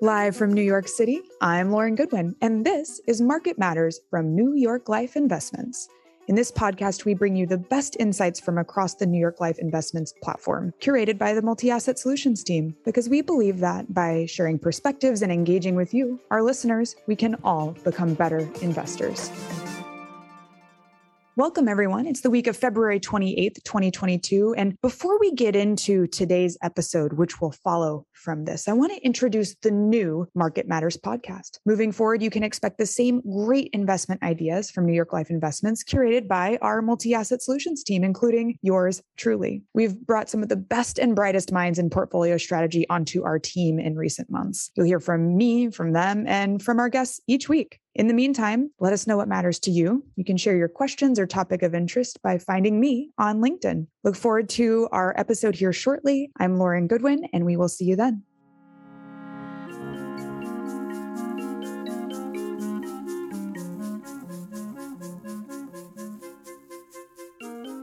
Live from New York City, I'm Lauren Goodwin, and this is Market Matters from New York Life Investments. In this podcast, we bring you the best insights from across the New York Life Investments platform, curated by the Multi Asset Solutions team, because we believe that by sharing perspectives and engaging with you, our listeners, we can all become better investors. Welcome, everyone. It's the week of February 28th, 2022. And before we get into today's episode, which will follow from this, I want to introduce the new Market Matters podcast. Moving forward, you can expect the same great investment ideas from New York Life Investments curated by our multi asset solutions team, including yours truly. We've brought some of the best and brightest minds in portfolio strategy onto our team in recent months. You'll hear from me, from them, and from our guests each week. In the meantime, let us know what matters to you. You can share your questions or topic of interest by finding me on LinkedIn. Look forward to our episode here shortly. I'm Lauren Goodwin, and we will see you then.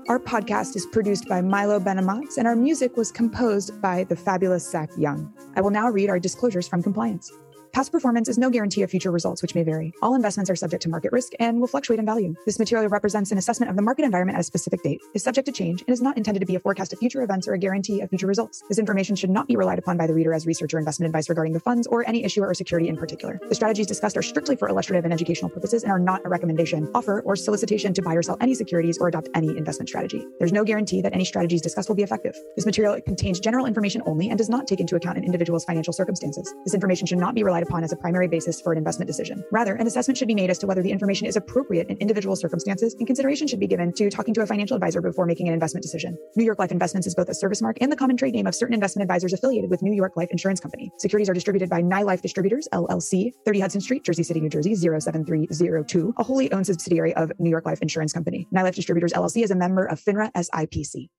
Our podcast is produced by Milo Benamatz, and our music was composed by the fabulous Zach Young. I will now read our disclosures from compliance. Past performance is no guarantee of future results, which may vary. All investments are subject to market risk and will fluctuate in value. This material represents an assessment of the market environment at a specific date, is subject to change, and is not intended to be a forecast of future events or a guarantee of future results. This information should not be relied upon by the reader as research or investment advice regarding the funds or any issuer or security in particular. The strategies discussed are strictly for illustrative and educational purposes and are not a recommendation, offer, or solicitation to buy or sell any securities or adopt any investment strategy. There's no guarantee that any strategies discussed will be effective. This material contains general information only and does not take into account an individual's financial circumstances. This information should not be relied upon as a primary basis for an investment decision. Rather, an assessment should be made as to whether the information is appropriate in individual circumstances, and consideration should be given to talking to a financial advisor before making an investment decision. New York Life Investments is both a service mark and the common trade name of certain investment advisors affiliated with New York Life Insurance Company. Securities are distributed by NyLife Distributors, LLC, 30 Hudson Street, Jersey City, New Jersey, 07302, a wholly owned subsidiary of New York Life Insurance Company. NyLife Distributors, LLC is a member of FINRA SIPC.